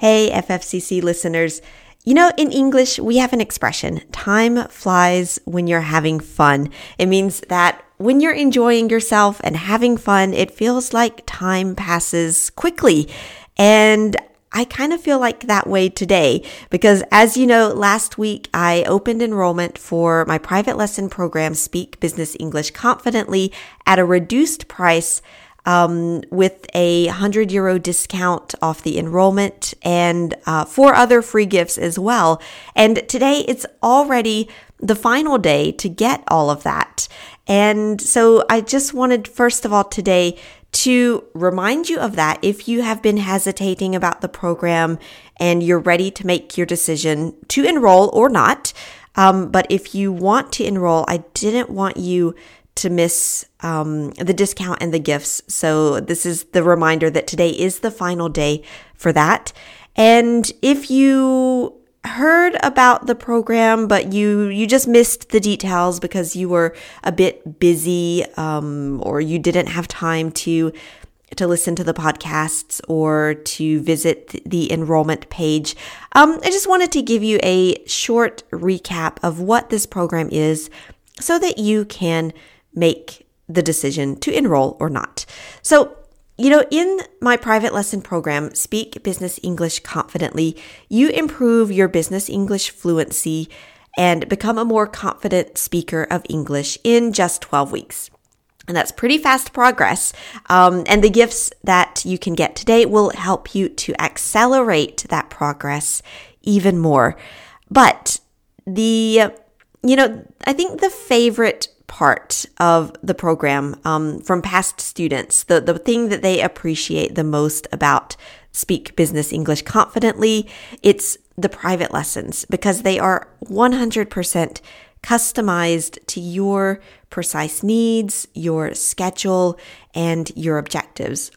Hey, FFCC listeners. You know, in English, we have an expression time flies when you're having fun. It means that when you're enjoying yourself and having fun, it feels like time passes quickly. And I kind of feel like that way today because as you know, last week I opened enrollment for my private lesson program, Speak Business English Confidently at a reduced price um, with a 100 euro discount off the enrollment and uh, four other free gifts as well. And today it's already the final day to get all of that. And so I just wanted, first of all, today to remind you of that if you have been hesitating about the program and you're ready to make your decision to enroll or not. Um, but if you want to enroll, I didn't want you to miss um, the discount and the gifts. So this is the reminder that today is the final day for that. And if you heard about the program, but you you just missed the details because you were a bit busy um, or you didn't have time to to listen to the podcasts or to visit the enrollment page. Um, I just wanted to give you a short recap of what this program is so that you can make the decision to enroll or not. So, you know, in my private lesson program, Speak Business English Confidently, you improve your business English fluency and become a more confident speaker of English in just 12 weeks. And that's pretty fast progress. Um, and the gifts that you can get today will help you to accelerate that progress even more. But the, you know, I think the favorite part of the program um, from past students. The, the thing that they appreciate the most about Speak Business English Confidently, it's the private lessons because they are 100% customized to your precise needs, your schedule, and your objectives.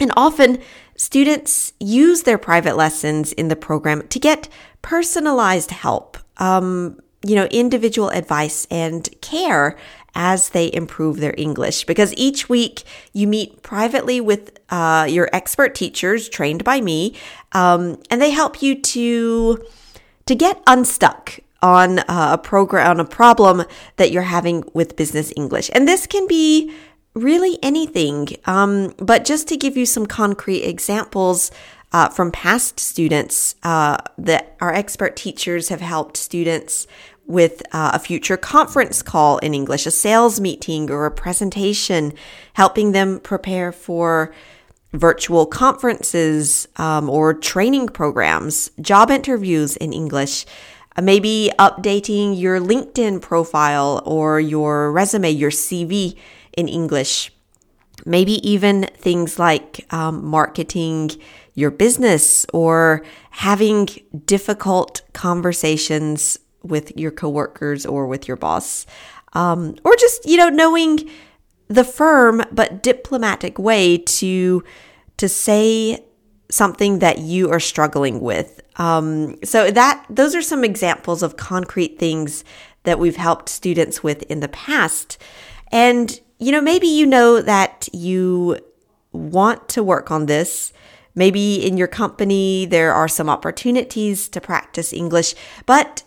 And often, students use their private lessons in the program to get personalized help. Um, you know, individual advice and care as they improve their English. Because each week you meet privately with uh, your expert teachers trained by me, um, and they help you to to get unstuck on uh, a program on a problem that you're having with business English. And this can be really anything. Um, but just to give you some concrete examples. Uh, from past students uh, that our expert teachers have helped students with uh, a future conference call in English, a sales meeting, or a presentation, helping them prepare for virtual conferences um, or training programs, job interviews in English, uh, maybe updating your LinkedIn profile or your resume, your CV in English. Maybe even things like um, marketing your business or having difficult conversations with your coworkers or with your boss. Um, or just, you know, knowing the firm but diplomatic way to to say something that you are struggling with. Um, so that those are some examples of concrete things that we've helped students with in the past. And you know, maybe you know that you want to work on this. Maybe in your company there are some opportunities to practice English, but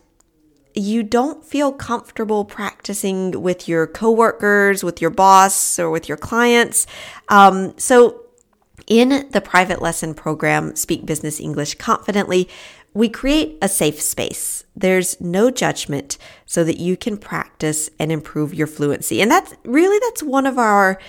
you don't feel comfortable practicing with your coworkers, with your boss, or with your clients. Um, so, in the private lesson program, Speak Business English Confidently, we create a safe space. There's no judgment so that you can practice and improve your fluency. And that's really that's one of our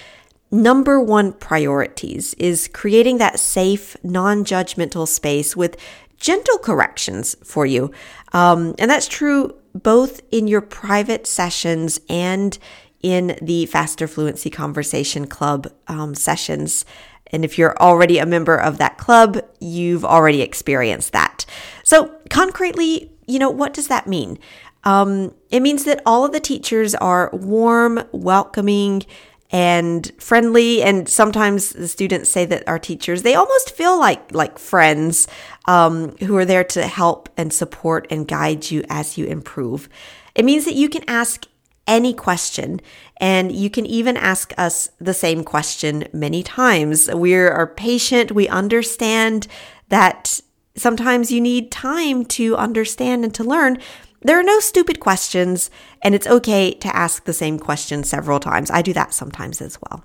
number one priorities is creating that safe, non-judgmental space with gentle corrections for you. Um, and that's true both in your private sessions and in the Faster Fluency Conversation Club um, sessions. And if you're already a member of that club, you've already experienced that. So, concretely, you know, what does that mean? Um, it means that all of the teachers are warm, welcoming, and friendly and sometimes the students say that our teachers they almost feel like like friends um, who are there to help and support and guide you as you improve it means that you can ask any question and you can even ask us the same question many times we are patient we understand that sometimes you need time to understand and to learn. There are no stupid questions, and it's okay to ask the same question several times. I do that sometimes as well.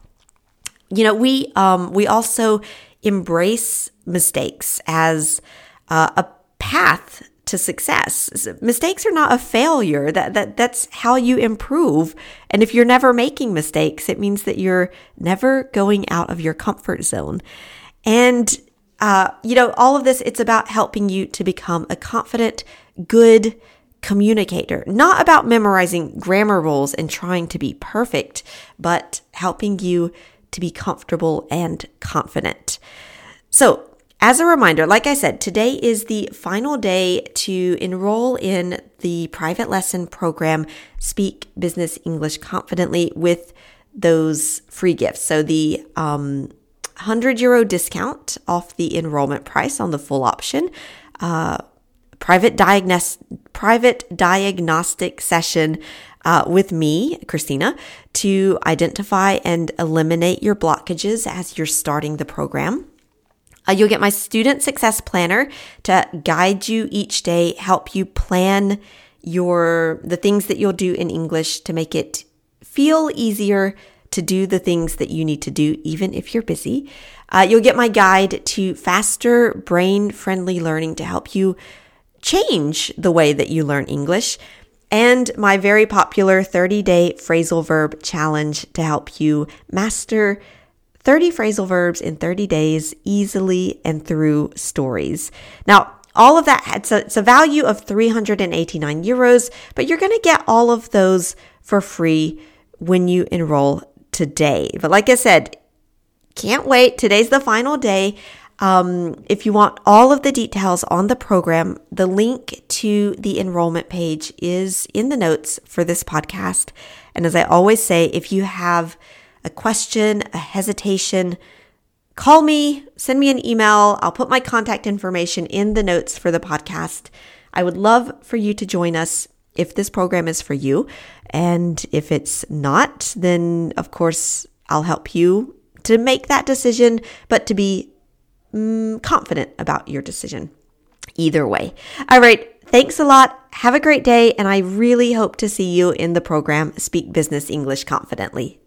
You know, we um, we also embrace mistakes as uh, a path to success. Mistakes are not a failure. That, that that's how you improve. And if you're never making mistakes, it means that you're never going out of your comfort zone. And uh, you know, all of this, it's about helping you to become a confident, good communicator, not about memorizing grammar rules and trying to be perfect, but helping you to be comfortable and confident. So, as a reminder, like I said, today is the final day to enroll in the private lesson program, Speak Business English Confidently, with those free gifts. So the um, 100 euro discount off the enrollment price on the full option, uh, private, diagnos- private diagnostic session uh, with me, Christina, to identify and eliminate your blockages as you're starting the program. Uh, you'll get my student success planner to guide you each day, help you plan your the things that you'll do in English to make it feel easier to do the things that you need to do, even if you're busy. Uh, you'll get my guide to faster, brain friendly learning to help you change the way that you learn English, and my very popular 30 day phrasal verb challenge to help you master 30 phrasal verbs in 30 days easily and through stories. Now, all of that, it's a, it's a value of 389 euros, but you're going to get all of those for free when you enroll today. But like I said, can't wait. Today's the final day. Um, if you want all of the details on the program, the link to the enrollment page is in the notes for this podcast. And as I always say, if you have a question, a hesitation, call me, send me an email. I'll put my contact information in the notes for the podcast. I would love for you to join us if this program is for you. And if it's not, then of course, I'll help you to make that decision, but to be mm, confident about your decision. Either way. All right. Thanks a lot. Have a great day. And I really hope to see you in the program Speak Business English Confidently.